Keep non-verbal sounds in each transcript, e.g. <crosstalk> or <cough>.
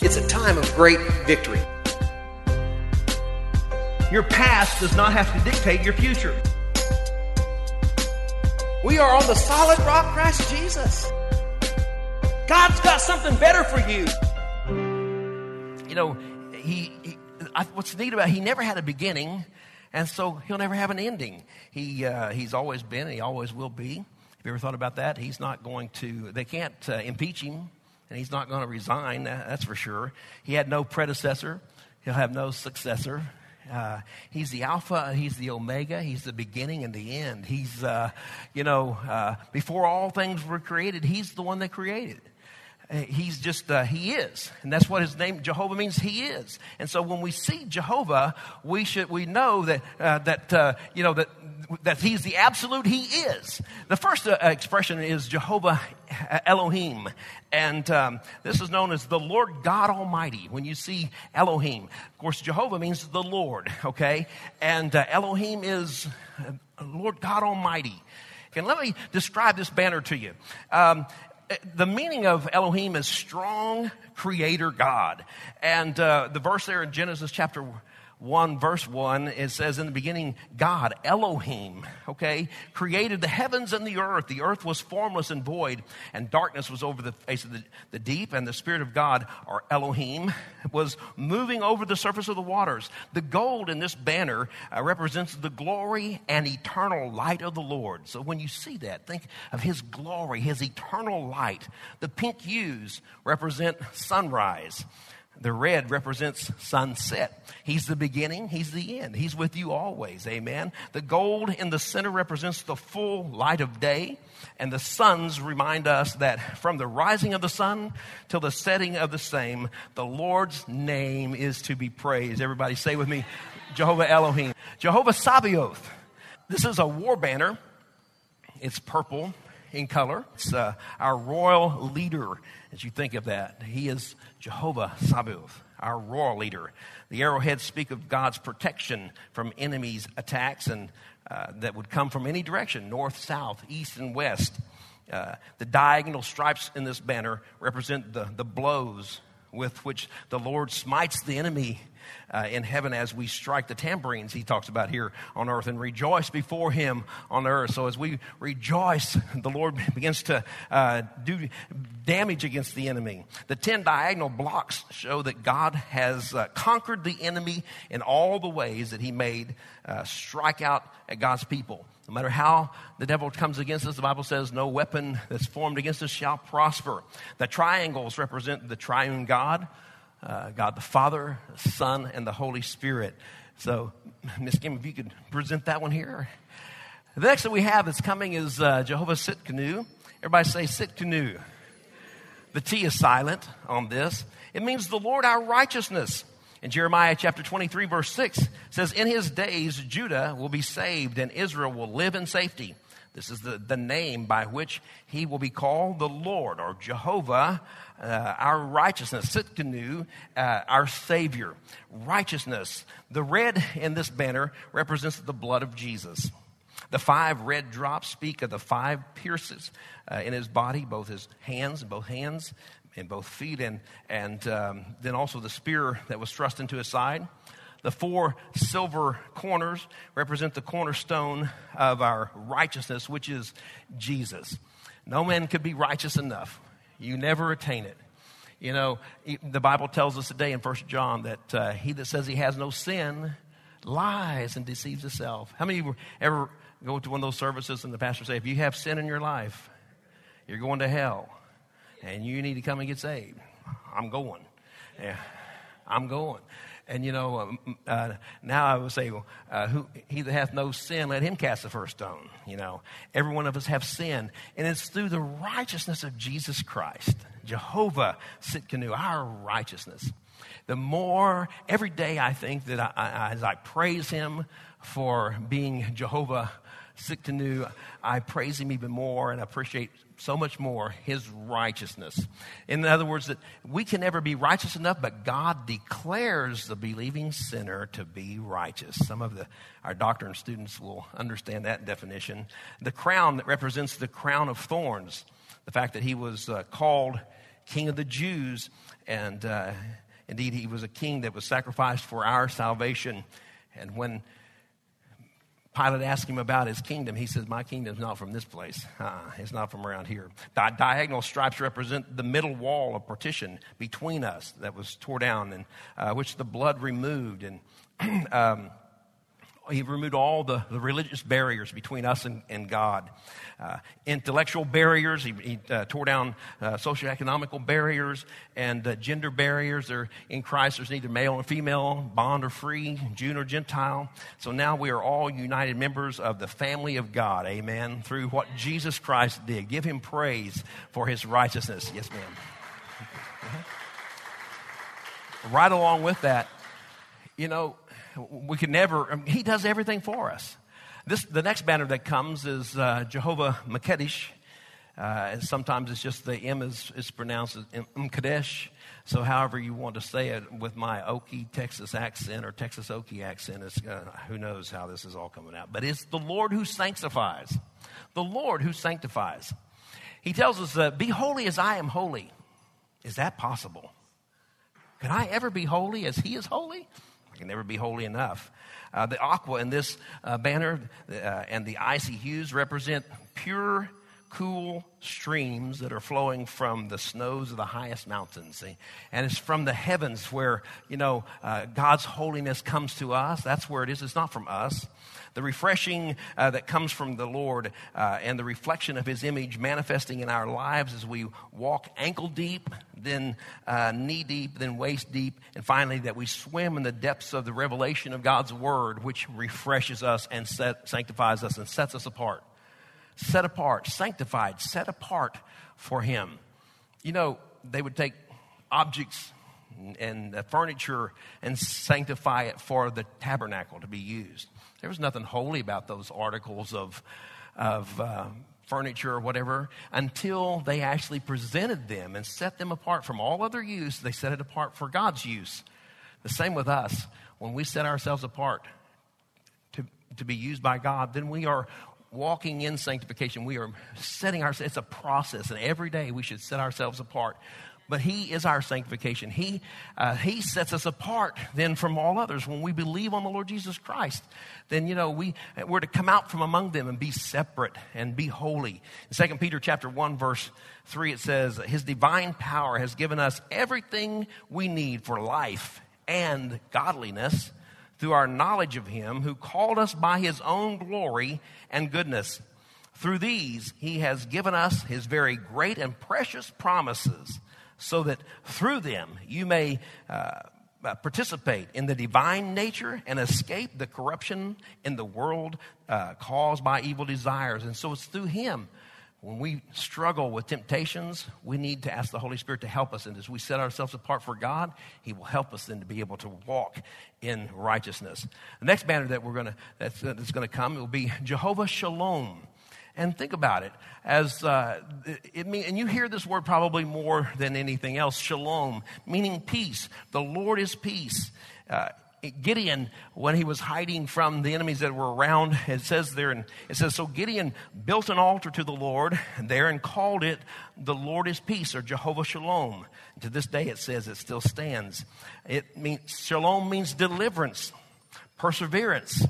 It's a time of great victory. Your past does not have to dictate your future. We are on the solid rock, Christ Jesus. God's got something better for you. You know, he, he I, what's neat about it, he never had a beginning, and so he'll never have an ending. He uh, he's always been, and he always will be. Have you ever thought about that? He's not going to. They can't uh, impeach him, and he's not going to resign. That's for sure. He had no predecessor. He'll have no successor. Uh, he's the Alpha, he's the Omega, he's the beginning and the end. He's, uh, you know, uh, before all things were created, he's the one that created. Uh, he's just, uh, he is. And that's what his name, Jehovah, means he is. And so when we see Jehovah, we should, we know that, uh, that, you know, that, that he's the absolute he is. The first expression is Jehovah Elohim. And um, this is known as the Lord God Almighty. When you see Elohim, of course, Jehovah means the Lord, okay? And uh, Elohim is Lord God Almighty. And let me describe this banner to you. Um, the meaning of Elohim is strong creator God. And uh, the verse there in Genesis chapter 1, verse 1, it says, In the beginning, God, Elohim, okay, created the heavens and the earth. The earth was formless and void, and darkness was over the face of the, the deep, and the Spirit of God, or Elohim, was moving over the surface of the waters. The gold in this banner uh, represents the glory and eternal light of the Lord. So when you see that, think of His glory, His eternal light. The pink hues represent sunrise. The red represents sunset. He's the beginning, He's the end. He's with you always. Amen. The gold in the center represents the full light of day. And the suns remind us that from the rising of the sun till the setting of the same, the Lord's name is to be praised. Everybody say with me, Jehovah Elohim. Jehovah Sabaoth. This is a war banner. It's purple in color. It's uh, our royal leader, as you think of that. He is Jehovah Sabaoth, our royal leader. The arrowheads speak of God's protection from enemies' attacks and uh, that would come from any direction north, south, east, and west. Uh, the diagonal stripes in this banner represent the, the blows with which the Lord smites the enemy uh, in heaven as we strike the tambourines he talks about here on earth and rejoice before him on earth. So as we rejoice, the Lord <laughs> begins to uh, do damage against the enemy. The 10 diagonal blocks show that God has uh, conquered the enemy in all the ways that he made uh, strike out at God's people. No matter how the devil comes against us, the Bible says, no weapon that's formed against us shall prosper. The triangles represent the triune God uh, God the Father, the Son, and the Holy Spirit. So, Miss Kim, if you could present that one here. The next that we have that's coming is uh, Jehovah Tsidkenu. Everybody say Tsidkenu. The T is silent on this. It means the Lord our righteousness. In Jeremiah chapter 23, verse 6 says, In his days Judah will be saved and Israel will live in safety. This is the, the name by which he will be called the Lord or Jehovah, uh, our righteousness. Tsidkenu, uh, our Savior. Righteousness. The red in this banner represents the blood of Jesus. The five red drops speak of the five pierces uh, in his body, both his hands, both hands, and both feet, and, and um, then also the spear that was thrust into his side. The four silver corners represent the cornerstone of our righteousness, which is Jesus. No man could be righteous enough. You never attain it. You know, the Bible tells us today in First John that uh, he that says he has no sin lies and deceives himself. How many of you ever go to one of those services and the pastor say, if you have sin in your life, you're going to hell and you need to come and get saved? I'm going. Yeah, I'm going. And you know, um, uh, now I would say, uh, who, he that hath no sin, let him cast the first stone. You know, every one of us have sin, and it's through the righteousness of Jesus Christ, Jehovah Tsidkenu, our righteousness. The more every day I think that I, I, as I praise Him for being Jehovah Tsidkenu, I praise Him even more and appreciate so much more his righteousness. In other words, that we can never be righteous enough, but God declares the believing sinner to be righteous. Some of the, our doctrine students will understand that definition. The crown that represents the crown of thorns, the fact that he was uh, called king of the Jews. And uh, indeed, he was a king that was sacrificed for our salvation. And when Pilate asked him about his kingdom. He says, My kingdom's not from this place. Uh-uh, it's not from around here. The diagonal stripes represent the middle wall of partition between us that was tore down and uh, which the blood removed. And <clears throat> um, he removed all the, the religious barriers between us and, and God. Uh, intellectual barriers, he, he uh, tore down uh, socioeconomical barriers and uh, gender barriers. There, in Christ, there's neither male or female, bond or free, Jew or Gentile. So now we are all united members of the family of God, amen, through what Jesus Christ did. Give him praise for his righteousness. Yes, ma'am. <laughs> right along with that, you know, we could never, I mean, he does everything for us. This, the next banner that comes is uh, Jehovah Makedesh. Uh, sometimes it's just the M is, is pronounced as. So, however you want to say it with my Okie Texas accent or Texas Okie accent, it's, uh, who knows how this is all coming out. But it's the Lord who sanctifies. The Lord who sanctifies. He tells us, uh, Be holy as I am holy. Is that possible? Can I ever be holy as He is holy? Can never be holy enough. Uh, the aqua in this uh, banner uh, and the icy hues represent pure, cool streams that are flowing from the snows of the highest mountains. And it's from the heavens where, you know, uh, God's holiness comes to us. That's where it is. It's not from us the refreshing uh, that comes from the Lord uh, and the reflection of His image manifesting in our lives as we walk ankle deep, then uh, knee deep, then waist deep, and finally that we swim in the depths of the revelation of God's Word, which refreshes us and set, sanctifies us and sets us apart. Set apart, sanctified, set apart for Him. You know, they would take objects and, and furniture and sanctify it for the tabernacle to be used. There was nothing holy about those articles of, of uh, furniture or whatever until they actually presented them and set them apart from all other use. They set it apart for God's use. The same with us. When we set ourselves apart to, to be used by God, then we are walking in sanctification. We are setting ourselves, it's a process, and every day we should set ourselves apart but He is our sanctification. He, uh, he sets us apart then from all others. When we believe on the Lord Jesus Christ, then, you know, we, we're to come out from among them and be separate and be holy. In 2 Peter chapter 1, verse 3, it says, His divine power has given us everything we need for life and godliness through our knowledge of Him who called us by His own glory and goodness. Through these, He has given us His very great and precious promises so that through them you may uh, participate in the divine nature and escape the corruption in the world uh, caused by evil desires. And so it's through Him. When we struggle with temptations, we need to ask the Holy Spirit to help us. And as we set ourselves apart for God, He will help us then to be able to walk in righteousness. The next banner that we're going to that's, that's going to come will be Jehovah Shalom. And think about it as uh, it mean, and you hear this word probably more than anything else, shalom, meaning peace. The Lord is peace. Uh, Gideon, when he was hiding from the enemies that were around, it says there, and it says, so Gideon built an altar to the Lord there and called it the Lord is peace or Jehovah Shalom. And to this day, it says it still stands. It means shalom means deliverance, perseverance.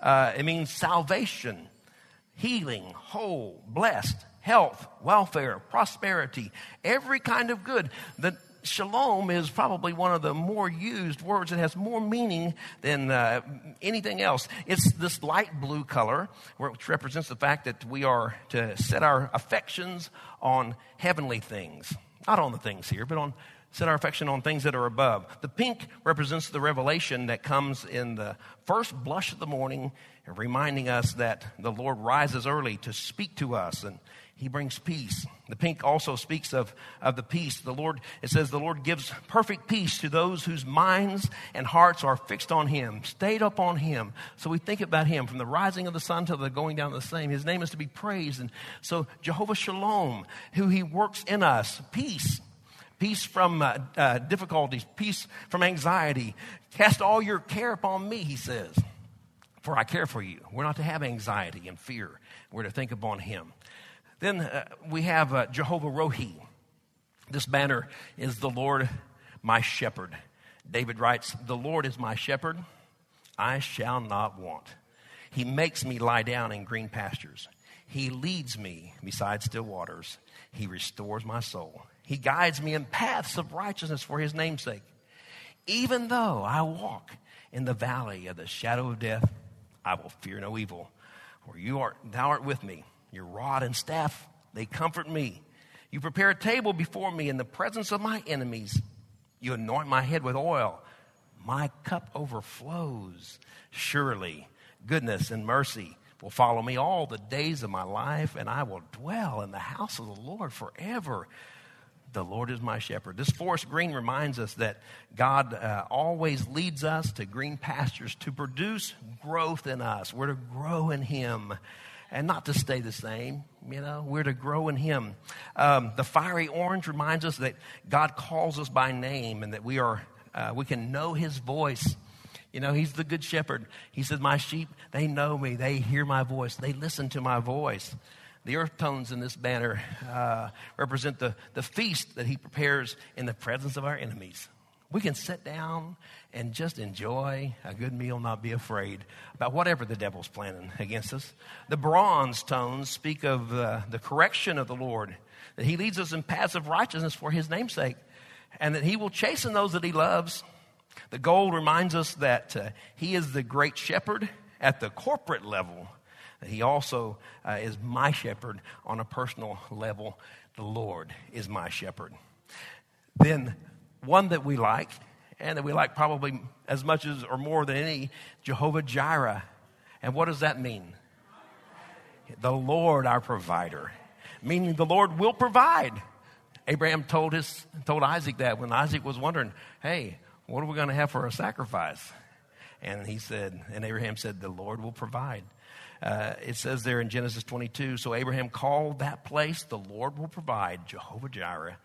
Uh, it means salvation healing, whole, blessed, health, welfare, prosperity, every kind of good. The shalom is probably one of the more used words. It has more meaning than uh, anything else. It's this light blue color, which represents the fact that we are to set our affections on heavenly things. Not on the things here, but on set our affection on things that are above. The pink represents the revelation that comes in the first blush of the morning, reminding us that the Lord rises early to speak to us and he brings peace. The pink also speaks of, of the peace. The Lord, it says, the Lord gives perfect peace to those whose minds and hearts are fixed on Him, stayed up on Him. So we think about Him from the rising of the sun till the going down of the same. His name is to be praised. And so Jehovah Shalom, who He works in us, peace peace from uh, uh, difficulties, peace from anxiety. Cast all your care upon me, he says, for I care for you. We're not to have anxiety and fear, we're to think upon him. Then uh, we have uh, Jehovah Rohi. This banner is the Lord my shepherd. David writes, The Lord is my shepherd, I shall not want. He makes me lie down in green pastures. He leads me beside still waters. He restores my soul. He guides me in paths of righteousness for his namesake. Even though I walk in the valley of the shadow of death, I will fear no evil. For you art, thou art with me. Your rod and staff, they comfort me. You prepare a table before me in the presence of my enemies. You anoint my head with oil. My cup overflows. Surely goodness and mercy will follow me all the days of my life, and I will dwell in the house of the Lord forever. The Lord is my shepherd. This forest green reminds us that God uh, always leads us to green pastures to produce growth in us. We're to grow in Him and not to stay the same. You know, we're to grow in Him. Um, the fiery orange reminds us that God calls us by name and that we are uh, we can know His voice. You know, He's the good shepherd. He says, "My sheep, they know me. They hear my voice. They listen to my voice." The earth tones in this banner uh, represent the, the feast that He prepares in the presence of our enemies. We can sit down and just enjoy a good meal, not be afraid about whatever the devil's planning against us. The bronze tones speak of uh, the correction of the Lord, that he leads us in paths of righteousness for his namesake, and that he will chasten those that he loves. The gold reminds us that uh, he is the great shepherd at the corporate level. He also uh, is my shepherd on a personal level. The Lord is my shepherd. Then one that we like, and that we like probably as much as or more than any, Jehovah Jireh. And what does that mean? The Lord our provider, meaning the Lord will provide. Abraham told his told Isaac that when Isaac was wondering, "Hey, what are we going to have for a sacrifice?" And he said, and Abraham said, "The Lord will provide." Uh, it says there in Genesis 22. So Abraham called that place, "The Lord will provide," Jehovah Jireh.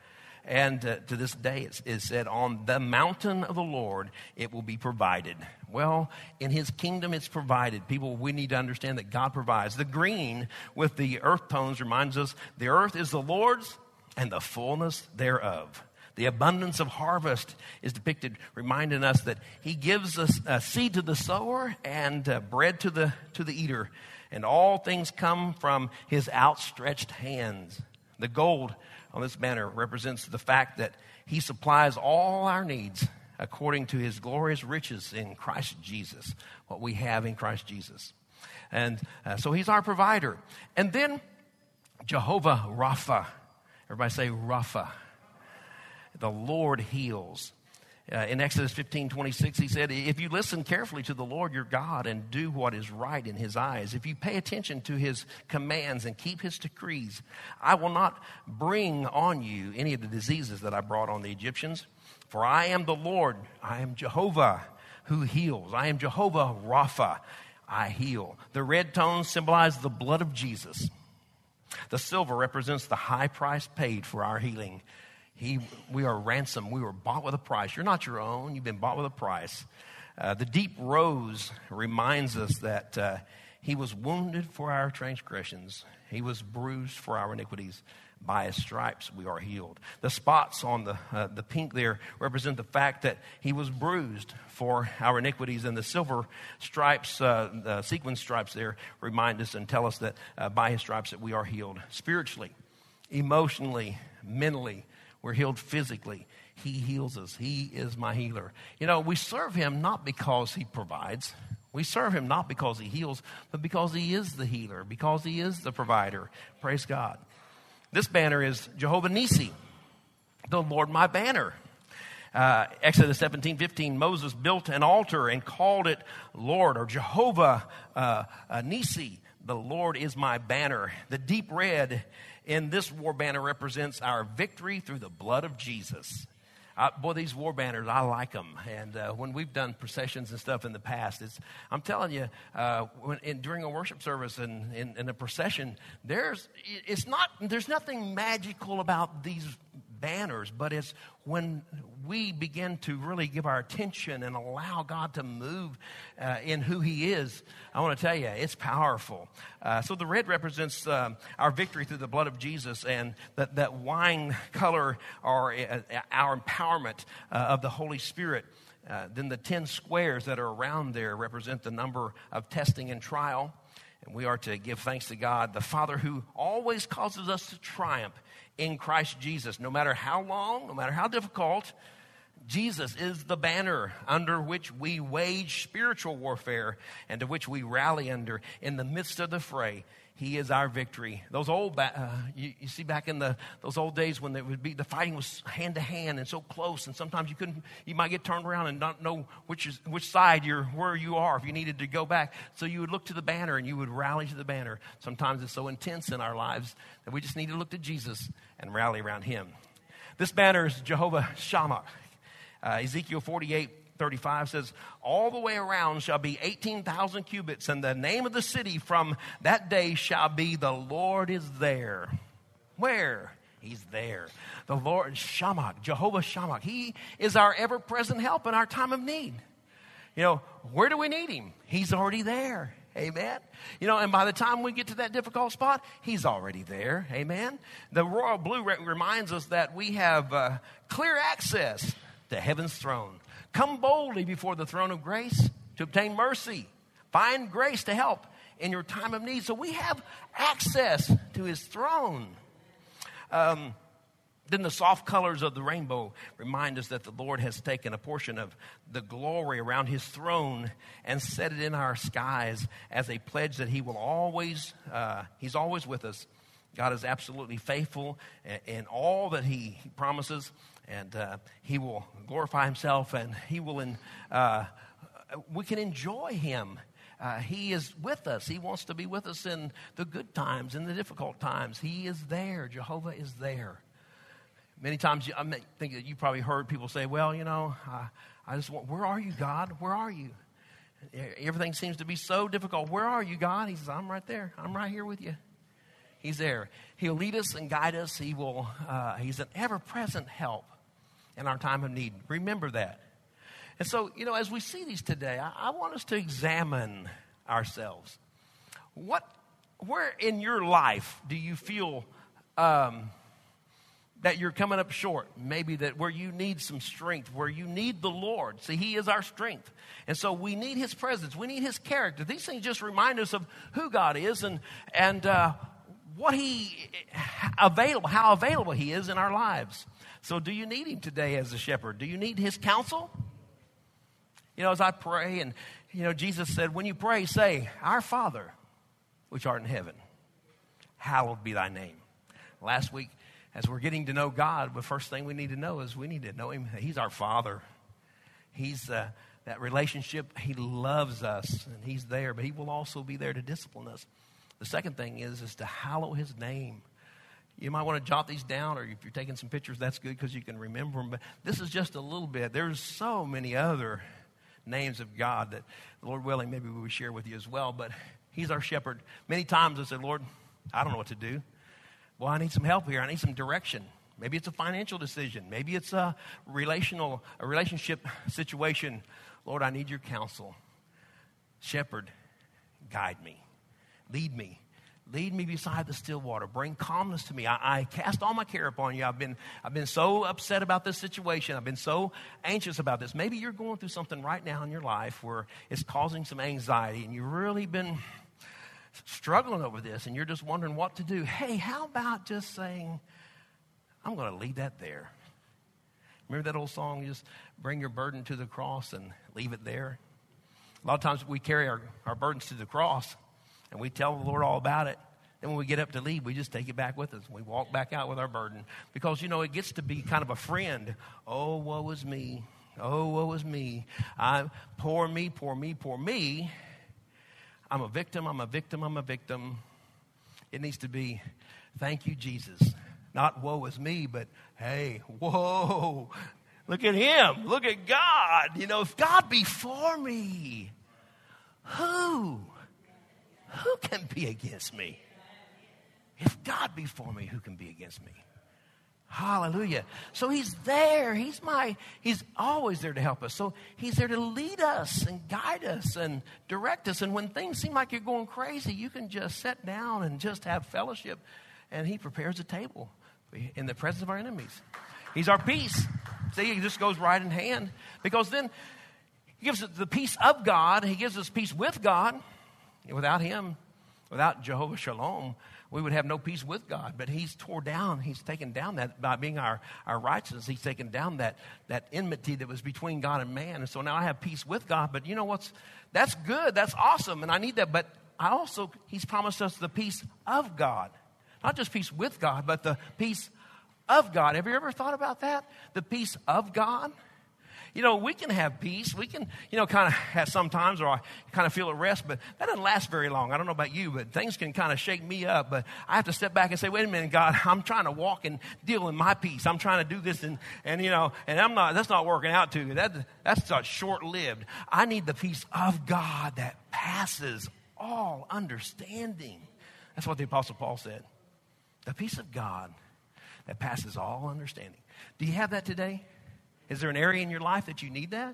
And uh, to this day, it's, it's said, On the mountain of the Lord, it will be provided. Well, in his kingdom, it's provided. People, we need to understand that God provides. The green with the earth tones reminds us the earth is the Lord's and the fullness thereof. The abundance of harvest is depicted, reminding us that He gives us a seed to the sower and uh, bread to the, to the eater. And all things come from His outstretched hands. The gold on this banner represents the fact that He supplies all our needs according to His glorious riches in Christ Jesus, what we have in Christ Jesus. And uh, so He's our provider. And then Jehovah Rapha. Everybody say Rapha. The Lord heals. Uh, in Exodus 15 26, he said, If you listen carefully to the Lord your God and do what is right in his eyes, if you pay attention to his commands and keep his decrees, I will not bring on you any of the diseases that I brought on the Egyptians. For I am the Lord, I am Jehovah who heals. I am Jehovah Rapha, I heal. The red tones symbolize the blood of Jesus. The silver represents the high price paid for our healing. He, we are ransomed. We were bought with a price. You're not your own. You've been bought with a price. Uh, the deep rose reminds us that uh, he was wounded for our transgressions. He was bruised for our iniquities. By his stripes we are healed. The spots on the, uh, the pink there represent the fact that he was bruised for our iniquities, and the silver stripes, uh, the sequin stripes there, remind us and tell us that uh, by his stripes that we are healed spiritually, emotionally, mentally, we're healed physically. He heals us. He is my healer. You know, we serve him not because he provides. We serve him not because he heals, but because he is the healer, because he is the provider. Praise God. This banner is Jehovah Nisi, the Lord my banner. Uh, Exodus 17, 15, Moses built an altar and called it Lord or Jehovah uh, uh, Nisi. The Lord is my banner. The deep red in this war banner represents our victory through the blood of Jesus. Uh, boy, these war banners, I like them. And uh, when we've done processions and stuff in the past, it's, I'm telling you, uh, when, in, during a worship service and in, a procession, there's, it's not, there's nothing magical about these banners, but it's when we begin to really give our attention and allow God to move uh, in who He is. I want to tell you, it's powerful. Uh, so the red represents um, our victory through the blood of Jesus, and that, that wine color are uh, our empowerment uh, of the Holy Spirit. Uh, then the 10 squares that are around there represent the number of testing and trial. And we are to give thanks to God, the Father who always causes us to triumph in Christ Jesus. No matter how long, no matter how difficult, Jesus is the banner under which we wage spiritual warfare and to which we rally under in the midst of the fray. He is our victory. Those old, uh, you, you, see back in the those old days when it would be the fighting was hand to hand and so close, and sometimes you couldn't, you might get turned around and not know which is which side you're where you are if you needed to go back. So you would look to the banner and you would rally to the banner. Sometimes it's so intense in our lives that we just need to look to Jesus and rally around Him. This banner is Jehovah Shammah. Uh, Ezekiel 48 35 says, All the way around shall be 18,000 cubits, and the name of the city from that day shall be The Lord is there. Where? He's there. The Lord, Shammah, Jehovah Shammah. He is our ever present help in our time of need. You know, where do we need him? He's already there. Amen. You know, and by the time we get to that difficult spot, he's already there. Amen. The royal blue reminds us that we have uh, clear access to heaven's throne. Come boldly before the throne of grace to obtain mercy. Find grace to help in your time of need. So we have access to his throne. Um, then the soft colors of the rainbow remind us that the Lord has taken a portion of the glory around his throne and set it in our skies as a pledge that he will always, uh, he's always with us. God is absolutely faithful in all that he, he promises and uh, he will glorify himself and he will in, uh, we can enjoy him. Uh, he is with us. He wants to be with us in the good times in the difficult times. He is there. Jehovah is there. Many times i think that you probably heard people say well you know i just want where are you god? Where are you? Everything seems to be so difficult. Where are you god? He says i'm right there. I'm right here with you. He's there. He'll lead us and guide us. He will uh, he's an ever-present help in our time of need. Remember that. And so, you know, as we see these today, I, I want us to examine ourselves. What, where in your life do you feel um, that you're coming up short? Maybe that where you need some strength, where you need the Lord. See, He is our strength. And so we need His presence, we need His character. These things just remind us of who God is and, and uh, what He available, how available He is in our lives. So, do you need him today as a shepherd? Do you need his counsel? You know, as I pray, and, you know, Jesus said, when you pray, say, Our Father, which art in heaven, hallowed be thy name. Last week, as we're getting to know God, the first thing we need to know is we need to know him. He's our Father. He's uh, that relationship. He loves us, and he's there, but he will also be there to discipline us. The second thing is, is to hallow his name. You might want to jot these down, or if you're taking some pictures, that's good because you can remember them. But this is just a little bit. There's so many other names of God that, Lord willing, maybe we will share with you as well. But He's our shepherd. Many times I said, Lord, I don't know what to do. Well, I need some help here. I need some direction. Maybe it's a financial decision. Maybe it's a relational, a relationship situation. Lord, I need your counsel. Shepherd, guide me, lead me Lead me beside the still water. Bring calmness to me. I, I, cast all my care upon you. I've been, I've been so upset about this situation. I've been so anxious about this. Maybe you're going through something right now in your life where it's causing some anxiety and you've really been struggling over this and you're just wondering what to do. Hey, how about just saying, I'm going to leave that there? Remember that old song, just bring your burden to the cross and leave it there? A lot of times we carry our, our burdens to the cross and we tell the Lord all about it. Then when we get up to leave, we just take it back with us. We walk back out with our burden because, you know, it gets to be kind of a friend. Oh, woe is me. Oh, woe is me. I, poor me, poor me, poor me. I'm a victim, I'm a victim, I'm a victim. It needs to be, thank you, Jesus. Not woe is me, but hey, whoa, look at him. Look at God. You know, if God be for me, who? Who can be against me? If God be for me, who can be against me? Hallelujah. So he's there. He's my, he's always there to help us. So he's there to lead us and guide us and direct us. And when things seem like you're going crazy, you can just sit down and just have fellowship. And he prepares a table in the presence of our enemies. He's our peace. See, he just goes right in hand. Because then he gives us the peace of God. He gives us peace with God. Without him, without Jehovah Shalom, we would have no peace with God. But He's tore down, He's taken down that by being our, our righteousness, He's taken down that, that enmity that was between God and man. And so now I have peace with God. But you know what's that's good, that's awesome, and I need that. But I also, He's promised us the peace of God. Not just peace with God, but the peace of God. Have you ever thought about that? The peace of God? You know, we can have peace. We can, you know, kind of have sometimes, or I kind of feel at rest, but that doesn't last very long. I don't know about you, but things can kind of shake me up. But I have to step back and say, wait a minute, God, <laughs> I'm trying to walk and deal in my peace. I'm trying to do this, and, and you know, and I'm not, that's not working out too. That, that's short lived. I need the peace of God that passes all understanding. That's what the Apostle Paul said. The peace of God that passes all understanding. Do you have that today? Is there an area in your life that you need that?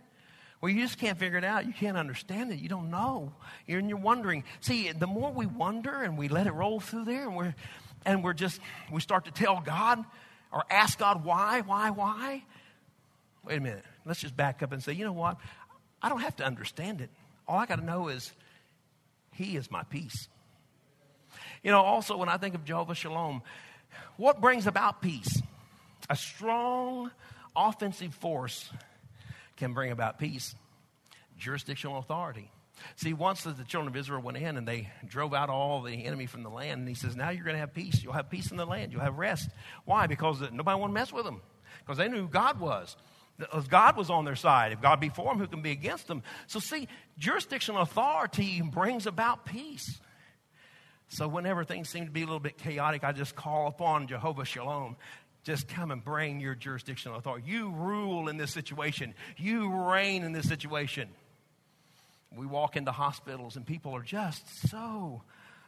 Well, you just can't figure it out. You can't understand it. You don't know. You're, and you're wondering. See, the more we wonder and we let it roll through there and we're, and we're just, we start to tell God or ask God why, why, why. Wait a minute. Let's just back up and say, you know what? I don't have to understand it. All I got to know is He is my peace. You know, also when I think of Jehovah Shalom, what brings about peace? A strong, offensive force can bring about peace. Jurisdictional authority. See, once the children of Israel went in and they drove out all the enemy from the land, and he says, Now you're going to have peace. You'll have peace in the land. You'll have rest. Why? Because nobody wanted to mess with them. Because they knew who God was. God was on their side. If God be for them, who can be against them? So, see, jurisdictional authority brings about peace. So, whenever things seem to be a little bit chaotic, I just call upon Jehovah Shalom just come and bring your jurisdictional authority. You rule in this situation, you reign in this situation. We walk into hospitals and people are just so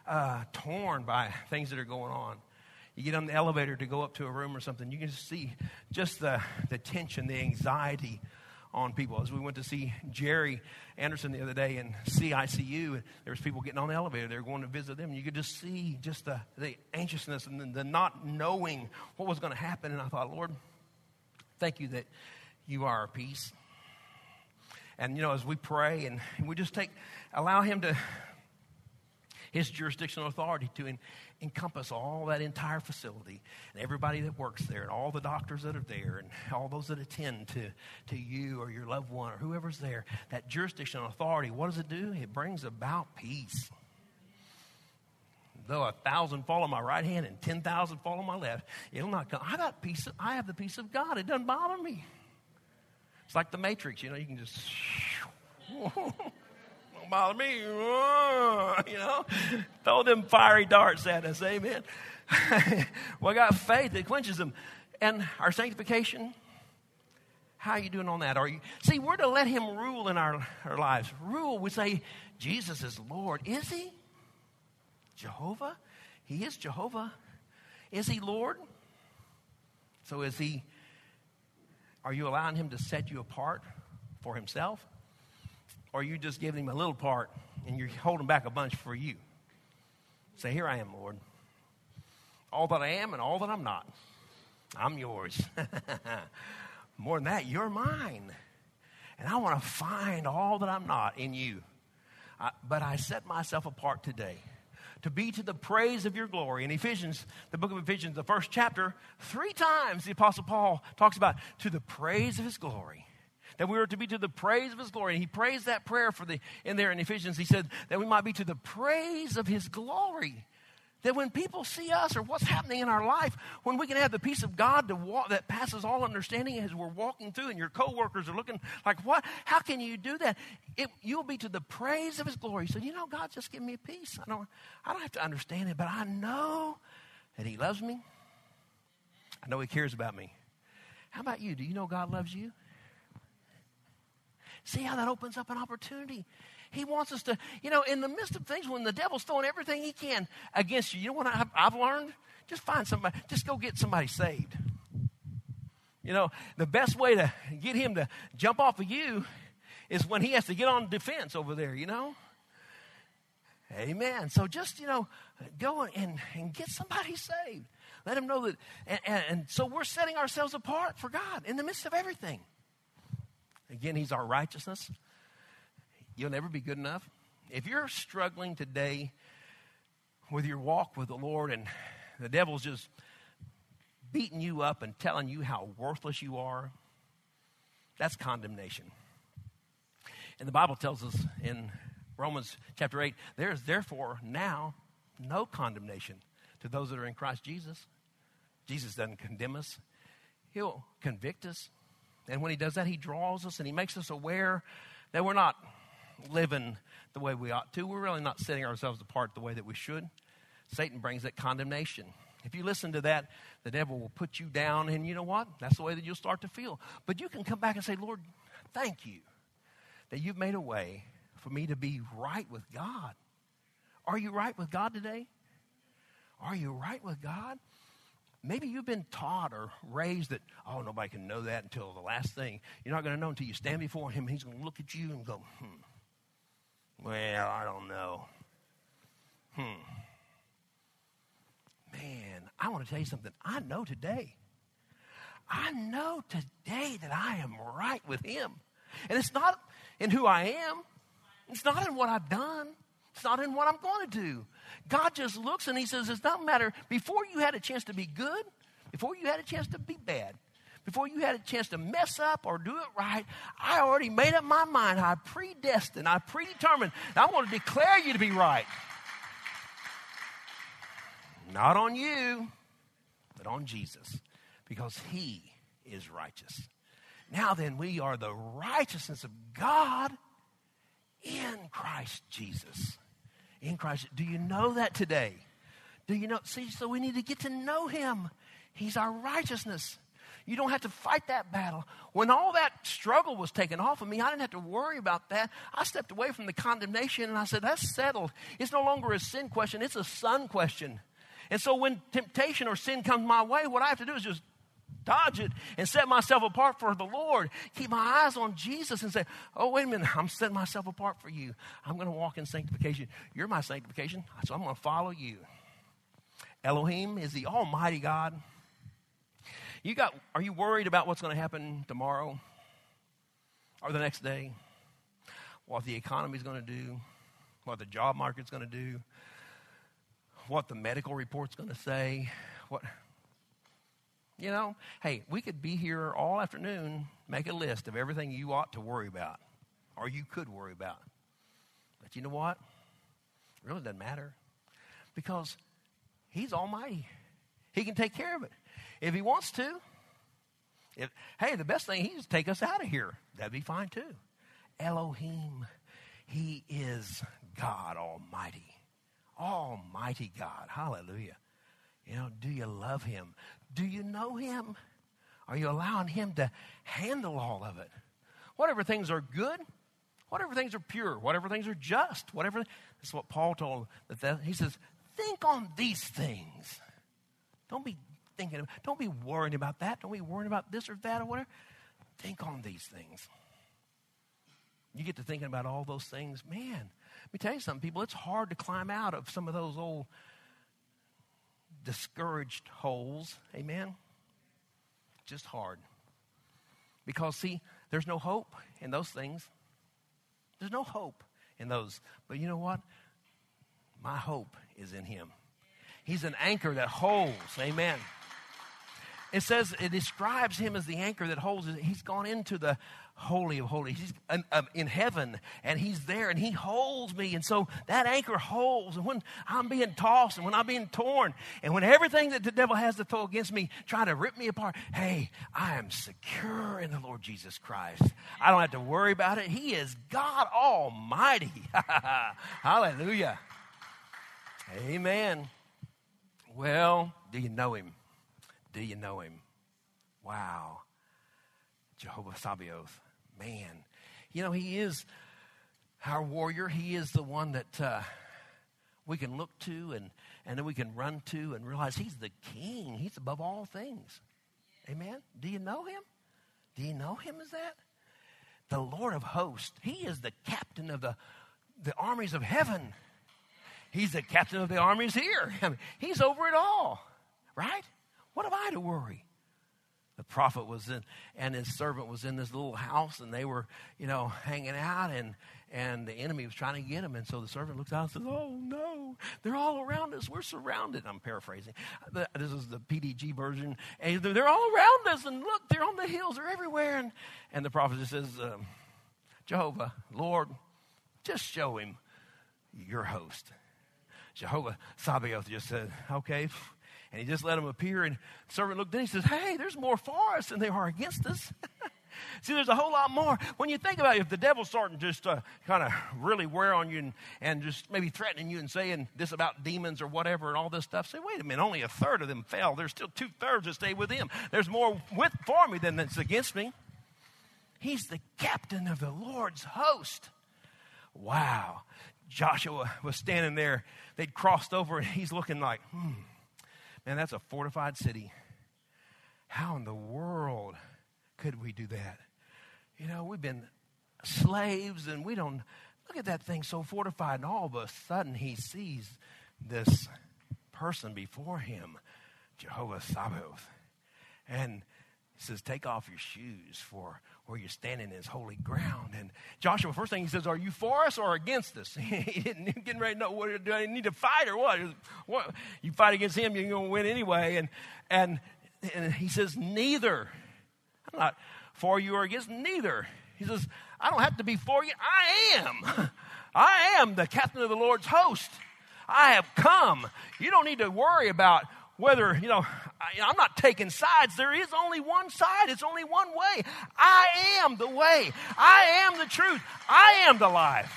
uh, torn by things that are going on. You get on the elevator to go up to a room or something, you can see just the, the tension, the anxiety on people. As we went to see Jerry Anderson the other day in CICU, there was people getting on the elevator. They were going to visit them. You could just see just the, the anxiousness and the, the not knowing what was going to happen. And I thought, Lord, thank you that you are our peace. And, you know, as we pray and we just take, allow him to, his jurisdictional authority to encompass all that entire facility and everybody that works there and all the doctors that are there and all those that attend to, to you or your loved one or whoever's there. That jurisdictional authority, what does it do? It brings about peace. Though a thousand fall on my right hand and ten thousand fall on my left, it'll not come. I got peace. I have the peace of God. It doesn't bother me. It's like the Matrix, you know. You can just <laughs> <laughs> bother me. <laughs> You know, throw them fiery darts at us. Amen. <laughs> well, I got faith that quenches them. And our sanctification, how are you doing on that? Are you see? We're to let Him rule in our, our lives. Rule. We say Jesus is Lord. Is He? Jehovah. He is Jehovah. Is He Lord? So is He? Are you allowing Him to set you apart for Himself? Or you just giving him a little part and you're holding back a bunch for you. Say, Here I am, Lord. All that I am and all that I'm not, I'm yours. <laughs> More than that, you're mine. And I want to find all that I'm not in you. I, but I set myself apart today to be to the praise of your glory. In Ephesians, the book of Ephesians, the first chapter, three times the Apostle Paul talks about to the praise of his glory that we were to be to the praise of his glory. And he praised that prayer for the in there in Ephesians. He said that we might be to the praise of his glory. That when people see us or what's happening in our life, when we can have the peace of God to walk, that passes all understanding as we're walking through, and your coworkers are looking like, "What? How can you do that?" It, you'll be to the praise of His glory. So you know, God, just give me peace. I don't, I don't have to understand it, but I know that He loves me. I know He cares about me. How about you? Do you know God loves you? See how that opens up an opportunity. He wants us to, you know, in the midst of things when the devil's throwing everything he can against you, you know what I've, I've learned? Just find somebody, just go get somebody saved. You know, the best way to get him to jump off of you is when he has to get on defense over there, you know? Amen. So just, you know, go and, and get somebody saved. Let them know that. And, and, and so we're setting ourselves apart for God in the midst of everything. Again, He's our righteousness. You'll never be good enough. If you're struggling today with your walk with the Lord and the devil's just beating you up and telling you how worthless you are, that's condemnation. And the Bible tells us in Romans chapter 8, there is therefore now no condemnation to those that are in Christ Jesus. Jesus doesn't condemn us, He'll convict us. And when He does that, He draws us and He makes us aware that we're not living the way we ought to. We're really not setting ourselves apart the way that we should. Satan brings that condemnation. If you listen to that, the devil will put you down, and you know what? That's the way that you'll start to feel. But you can come back and say, Lord, thank you that you've made a way for me to be right with God. Are you right with God today? Are you right with God? Maybe you've been taught or raised that, oh, nobody can know that until the last thing. You're not going to know until you stand before Him. He's going to look at you and go, hmm, well, I don't know. Hmm. Man, I want to tell you something. I know today. I know today that I am right with Him. And it's not in who I am, it's not in what I've done, it's not in what I'm going to do. God just looks and He says, It's doesn't matter. Before you had a chance to be good, before you had a chance to be bad, before you had a chance to mess up or do it right, I already made up my mind. I predestined, I predetermined. I want to declare you to be right. Not on you, but on Jesus, because He is righteous. Now then, we are the righteousness of God in Christ Jesus. In Christ. Do you know that today? Do you know? See, so we need to get to know Him. He's our righteousness. You don't have to fight that battle. When all that struggle was taken off of me, I didn't have to worry about that. I stepped away from the condemnation and I said, that's settled. It's no longer a sin question, it's a son question. And so when temptation or sin comes my way, what I have to do is just dodge it and set myself apart for the Lord. Keep my eyes on Jesus and say, Oh, wait a minute, I'm setting myself apart for you. I'm going to walk in sanctification. You're my sanctification, so I'm going to follow you. Elohim is the Almighty God. You got, are you worried about what's going to happen tomorrow or the next day? What the economy is going to do? What the job market's going to do? What the medical report's going to say? What, you know, hey, we could be here all afternoon, make a list of everything you ought to worry about or you could worry about. But you know what? It really doesn't matter because He's Almighty. He can take care of it if He wants to. If, hey, the best thing He's take us out of here. That'd be fine too. Elohim, He is God Almighty. Almighty God. Hallelujah. You know, do you love Him? Do you know Him? Are you allowing Him to handle all of it? Whatever things are good, whatever things are pure, whatever things are just, whatever. That's what Paul told that, he says, think on these things. Don't be thinking, don't be worrying about that. Don't be worrying about this or that or whatever. Think on these things. You get to thinking about all those things, man. Let me tell you something, people. It's hard to climb out of some of those old discouraged holes. Amen? Just hard. Because, see, there's no hope in those things. There's no hope in those. But you know what? My hope is in Him. He's an anchor that holds. Amen. It says, it describes Him as the anchor that holds. He's gone into the holy of holies. He's in, um, in, heaven and he's there and he holds me. And so that anchor holds. And when I'm being tossed and when I'm being torn and when everything that the devil has to throw against me trying to rip me apart, hey, I am secure in the Lord Jesus Christ. I don't have to worry about it. He is God Almighty. <laughs> Hallelujah. Amen. Well, do you know him? Do you know him? Wow. Jehovah Sabaoth man. You know, he is our warrior. He is the one that uh, we can look to and, and we can run to and realize he's the king. He's above all things. Amen. Do you know him? Do you know him as that? The Lord of hosts. He is the captain of the, the armies of heaven. He's the captain of the armies here. I <laughs> mean, he's over it all, right? What have I to worry? Prophet was in, and his servant was in this little house, and they were, you know, hanging out, and and the enemy was trying to get him. And so the servant looks out and says, "Oh no, they're all around us. We're surrounded." I'm paraphrasing. This is the PDG version, and they're all around us. And look, they're on the hills. They're everywhere. And and the prophet just says, um, "Jehovah, Lord, just show him your host." Jehovah Sabaoth just said, "Okay." And he just let him appear. And the servant looked in. He says, Hey, there's more for us than there are against us. <laughs> See, there's a whole lot more. When you think about it, if the devil's starting just to kind of really wear on you and, and just maybe threatening you and saying this about demons or whatever and all this stuff, say, wait a minute, only a third of them fell. There's still two thirds that stay with him. There's more with for me than that's against me. He's the captain of the Lord's host. Wow. Joshua was standing there. They'd crossed over, and he's looking like, hmm, man, that's a fortified city. How in the world could we do that? You know, we've been slaves and we don't look at that thing so fortified, and all of a sudden he sees this person before him, Jehovah Sabaoth. And he says, Take off your shoes, for where you're standing is holy ground. And Joshua, first thing he says, Are you for us or against us? <laughs> he didn't getting ready to know what do I need to fight or what? what? You fight against him, you're to win anyway. And, and, and he says, Neither. I'm not for you or against neither. He says, I don't have to be for you. I am. <laughs> I am the captain of the Lord's host. I have come. You don't need to worry about whether, you know, I, am not taking sides. There is only one side, it's only one way. I am the way. I am the truth. I am the life.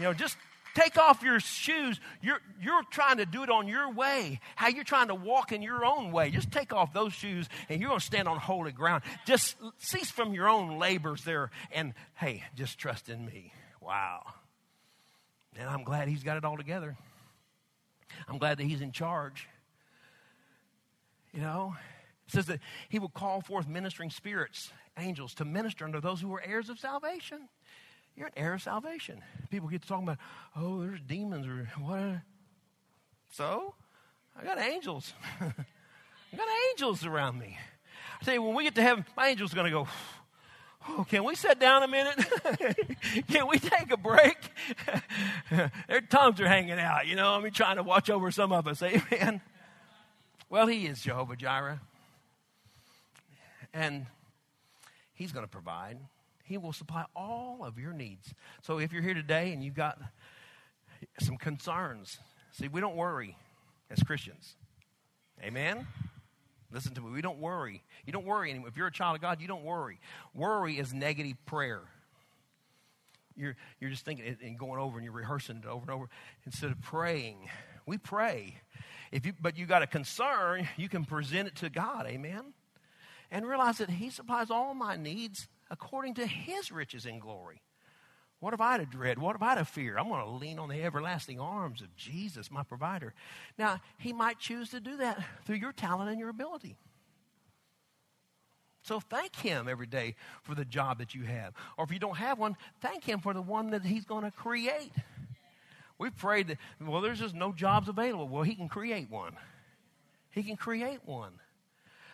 You know, just Take off your shoes. You're, you're trying to do it on your way, how you're trying to walk in your own way. Just take off those shoes and you're going to stand on holy ground. Just cease from your own labors there and, hey, just trust in me. Wow. And I'm glad he's got it all together. I'm glad that he's in charge. You know, it says that he will call forth ministering spirits, angels, to minister unto those who are heirs of salvation. You're an heir of salvation. People get to talking about, oh, there's demons or what. So, I got angels. <laughs> I got angels around me. I tell you, when we get to heaven, my angel's are going to go, oh, can we sit down a minute? <laughs> can we take a break? <laughs> Their tongues are hanging out, you know. I mean, trying to watch over some of us. Amen. Well, He is Jehovah Jireh. And He's going to provide. He will supply all of your needs. So if you're here today and you've got some concerns, see, we don't worry as Christians. Amen? Listen to me. We don't worry. You don't worry anymore. If you're a child of God, you don't worry. Worry is negative prayer. You're, you're just thinking and going over and you're rehearsing it over and over instead of praying. We pray. If you, but you got a concern, you can present it to God. Amen? And realize that He supplies all my needs according to his riches and glory. What have I to dread? What have I to fear? I'm going to lean on the everlasting arms of Jesus, my provider. Now, he might choose to do that through your talent and your ability. So thank him every day for the job that you have. Or if you don't have one, thank him for the one that he's going to create. We've prayed that, well, there's just no jobs available. Well, he can create one. He can create one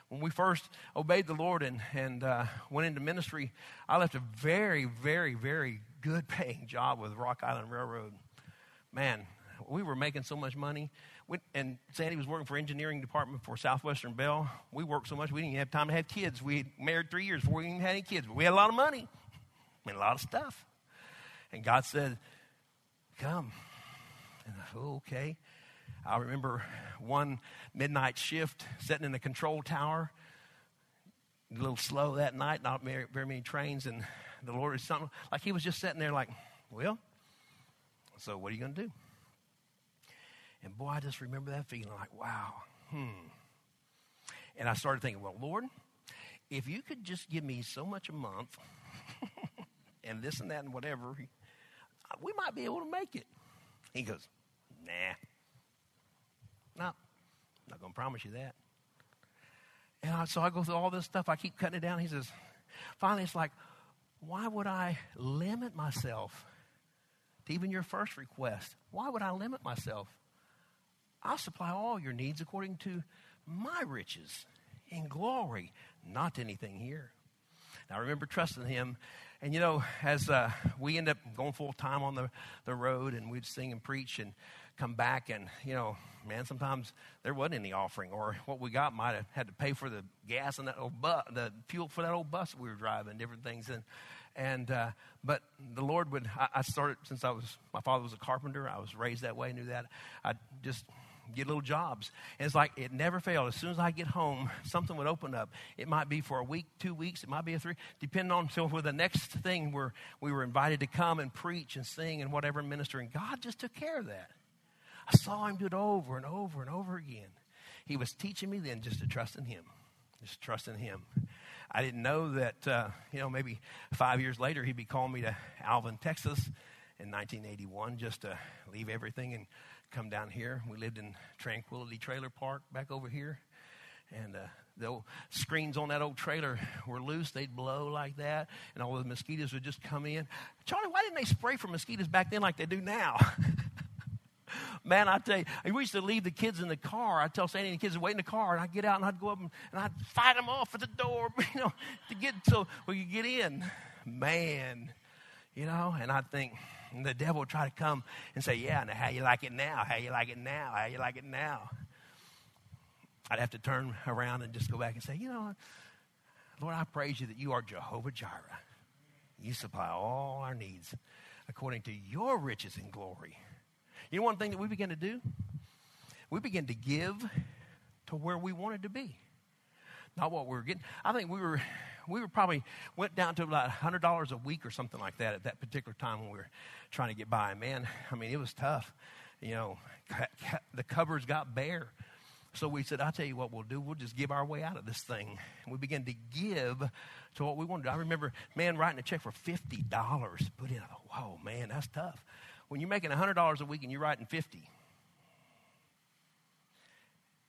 when we first obeyed the Lord and, and uh, went into ministry, I left a very, very, very good paying job with Rock Island Railroad. Man, we were making so much money. We, and Sandy was working for engineering department for Southwestern Bell. We worked so much we didn't even have time to have kids. We married three years before we even had any kids, but we had a lot of money. Mean, a lot of stuff. And God said, "Come." And I said, "Okay." I remember one midnight shift sitting in the control tower, a little slow that night, not very, very many trains, and the Lord is something like he was just sitting there, like, well, so what are you going to do? And boy, I just remember that feeling like, wow, hmm. And I started thinking, well, Lord, if you could just give me so much a month <laughs> and this and that and whatever, we might be able to make it. He goes, nah. No, I'm not going to promise you that. And I, so I go through all this stuff. I keep cutting it down. He says, finally, it's like, why would I limit myself to even your first request? Why would I limit myself? I'll supply all your needs according to my riches in glory, not anything here. Now, I remember trusting him. And, you know, as uh, we end up going full time on the, the road and we'd sing and preach and come back, and, you know, man, sometimes there wasn't any offering, or what we got might have had to pay for the gas and that old bus, the fuel for that old bus we were driving, different things. And, and uh, but the Lord would, I, I started since I was, my father was a carpenter, I was raised that way, knew that. I just get little jobs. And it's like it never failed. As soon as I get home, something would open up. It might be for a week, two weeks, it might be a three, depending on so for the next thing where we were invited to come and preach and sing and whatever minister. And God just took care of that. I saw him do it over and over and over again. He was teaching me then just to trust in him. Just trust in him. I didn't know that, uh, you know, maybe five years later he'd be calling me to Alvin, Texas in 1981 just to leave everything and come down here. We lived in Tranquility Trailer Park back over here. And uh, the screens on that old trailer were loose. They'd blow like that, and all the mosquitoes would just come in. Charlie, why didn't they spray for mosquitoes back then like they do now? <laughs> Man, I tell you, we used to leave the kids in the car. I'd tell Sandy and the kids to wait in the car, and I'd get out and I'd go up and, I'd fight them off at the door, <laughs> you know, to get so we could get in. Man, you know, and I'd think, and the devil would try to come and say, Yeah, now how you like it now? How you like it now? How you like it now? I'd have to turn around and just go back and say, You know, Lord, I praise you that you are Jehovah Jireh. You supply all our needs according to your riches and glory. You know one thing that we begin to do? We begin to give to where we wanted to be. Not what we were getting. I think we were we were probably went down to about hundred dollars a week or something like that at that particular time when we were trying to get by. Man, I mean, it was tough. You know, the cupboards got bare. So we said, I'll tell you what we'll do. We'll just give our way out of this thing. And we began to give to what we wanted. I remember, man, writing a check for $50 put in. Whoa, man, that's tough. When you're making $100 a week and you're writing 50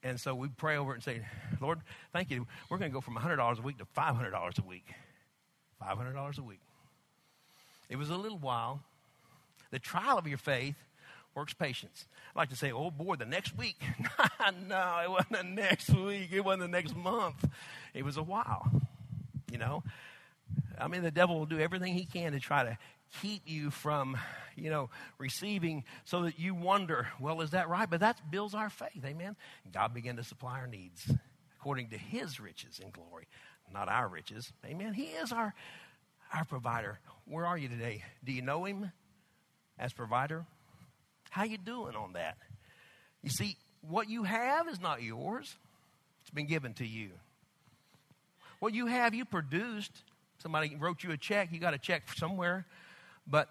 and so we pray over it and say, Lord, thank you. We're going to go from $100 a week to $500 a week. $500 a week. It was a little while. The trial of your faith works patience. I like to say, oh boy, the next week. <laughs> no, it wasn't the next week. It wasn't the next month. It was a while. You know? I mean, the devil will do everything he can to try to keep you from, you know, receiving so that you wonder, well, is that right? But that builds our faith. Amen. God began to supply our needs according to his riches and glory, not our riches. Amen. He is our our provider. Where are you today? Do you know him as provider? How you doing on that? You see, what you have is not yours. It's been given to you. What you have, you produced. Somebody wrote you a check. You got a check somewhere. But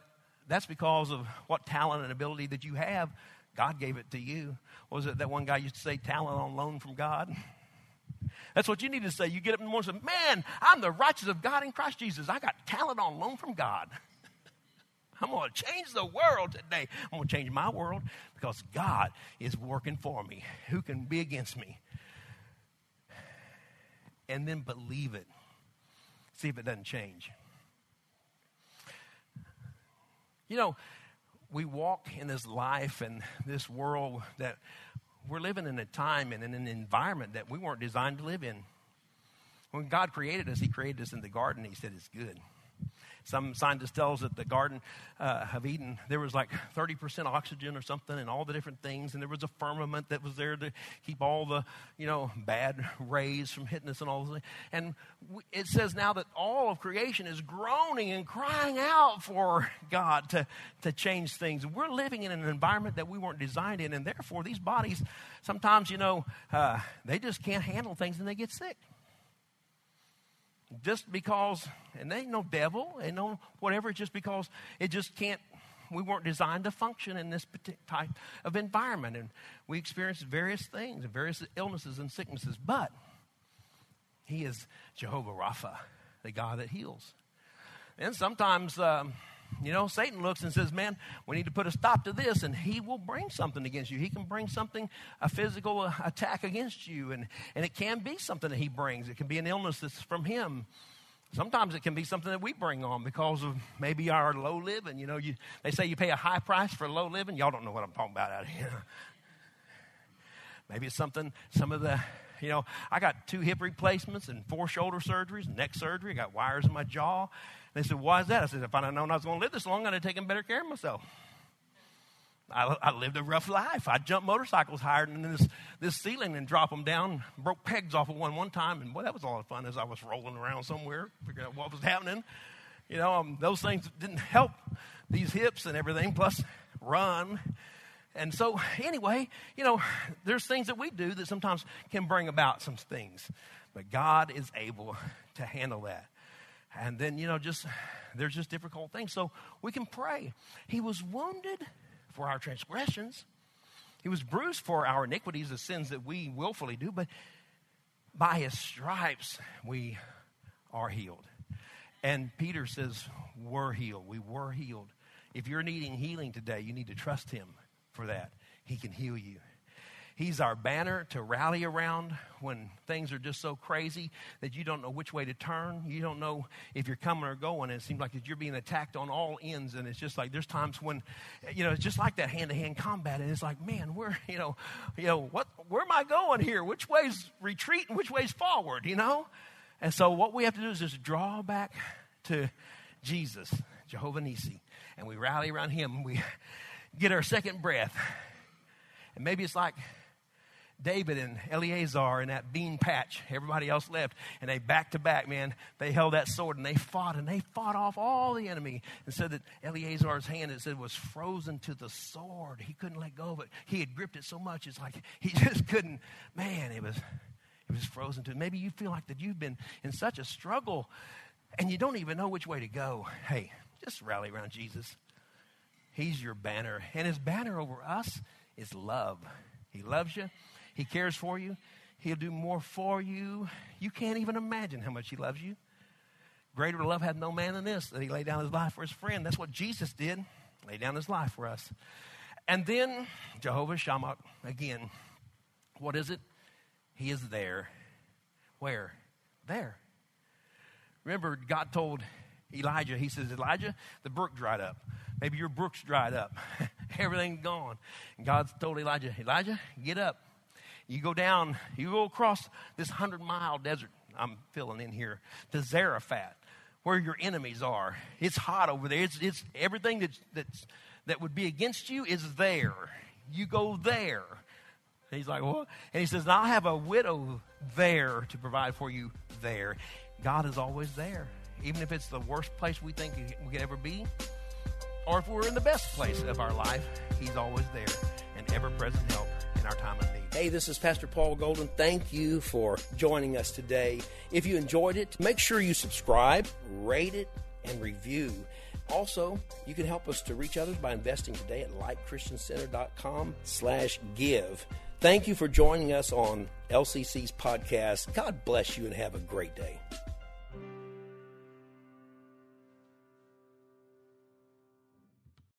that's because of what talent and ability that you have. God gave it to you. Was it that one guy used to say, talent on loan from God? <laughs> That's what you need to say. You get up in the morning and say, Man, I'm the righteous of God in Christ Jesus. I got talent on loan from God. <laughs> I'm going to change the world today. I'm going to change my world because God is working for me. Who can be against me? And then believe it. See if it doesn't change. You know, we walk in this life and this world that we're living in a time and in an environment that we weren't designed to live in. When God created us, He created us in the garden. He said it's good. Some scientist tells us that the Garden uh, of Eden, there was like 30% oxygen or something and all the different things. And there was a firmament that was there to keep all the, you know, bad rays from hitting us and all things. And it says now that all of creation is groaning and crying out for God to, to change things. We're living in an environment that we weren't designed in. And therefore, these bodies, sometimes, you know, uh, they just can't handle things and they get sick just because, and they ain't no devil, and no whatever, just because it just can't, we weren't designed to function in this type of environment. And we experience various things and various illnesses and sicknesses, but He is Jehovah Rapha, the God that heals. And sometimes um, You know, Satan looks and says, Man, we need to put a stop to this, and he will bring something against you. He can bring something, a physical uh, attack against you, and, and it can be something that he brings. It can be an illness that's from him. Sometimes it can be something that we bring on because of maybe our low living. You know, you, they say you pay a high price for low living. Y'all don't know what I'm talking about out here. <laughs> maybe it's something, some of the, you know, I got two hip replacements and four shoulder surgeries, neck surgery. I got wires in my jaw. They said, Why is that? I said, If I'd have known I was going to live this long, I'd have taken better care of myself. I, I, lived a rough life. I jumped motorcycles higher than this, this ceiling and dropped them down. Broke pegs off of one one time, and boy, that was a lot of fun as I was rolling around somewhere, figuring out what was happening. You know, um, those things didn't help these hips and everything, plus run. And so, anyway, you know, there's things that we do that sometimes can bring about some things. But God is able to handle that. And then, you know, just there's just difficult things. So we can pray. He was wounded for our transgressions, he was bruised for our iniquities, the sins that we willfully do, but by his stripes we are healed. And Peter says, We're healed. We were healed. If you're needing healing today, you need to trust him for that. He can heal you. He's our banner to rally around when things are just so crazy that you don't know which way to turn. You don't know if you're coming or going. And it seems like you're being attacked on all ends. And it's just like there's times when, you know, it's just like that hand to hand combat. And it's like, man, where, <laughs> you know, you know, what, where am I going here? Which way's retreat and which way's forward, you know? And so what we have to do is just draw back to Jesus, Jehovah Nissi, and we rally around him. We get our second breath. And maybe it's like David and Eleazar in that bean patch. Everybody else left. And they back to back, man, they held that sword and they fought and they fought off all the enemy. And said that Eleazar's hand, it said, was frozen to the sword. He couldn't let go of it. He had gripped it so much, it's like he <laughs> just couldn't. Man, it was it was frozen to. Maybe you feel like that you've been in such a struggle and you don't even know which way to go. Hey, just rally around Jesus. He's your banner. And his banner over us is love. He loves you. He cares for you. He'll do more for you. You can't even imagine how much He loves you. Greater love had no man than this, that He laid down His life for His friend. That's what Jesus did, laid down His life for us. And then Jehovah Shammah, again, what is it? He is there. Where? There. Remember, God told Elijah, He says, Elijah, the brook dried up. Maybe your brook's dried up. <laughs> Everything's gone. And God told Elijah, Elijah, get up. You go down, you go across this hundred mile desert, I'm filling in here, to Zarephath, where your enemies are. It's hot over there. It's, it's everything that's, that's, that would be against you is there. You go there. he's like, what? And he says, I'll have a widow there to provide for you there. God is always there. Even if it's the worst place we think we could ever be, or if we're in the best place of our life, He's always there and ever present help in our time of need. Hey, this is Pastor Paul Golden. Thank you for joining us today. If you enjoyed it, make sure you subscribe, rate it, and review. Also, you can help us to reach others by investing today at lightchristiancenter.com slash give. Thank you for joining us on LCC's podcast. God bless you and have a great day.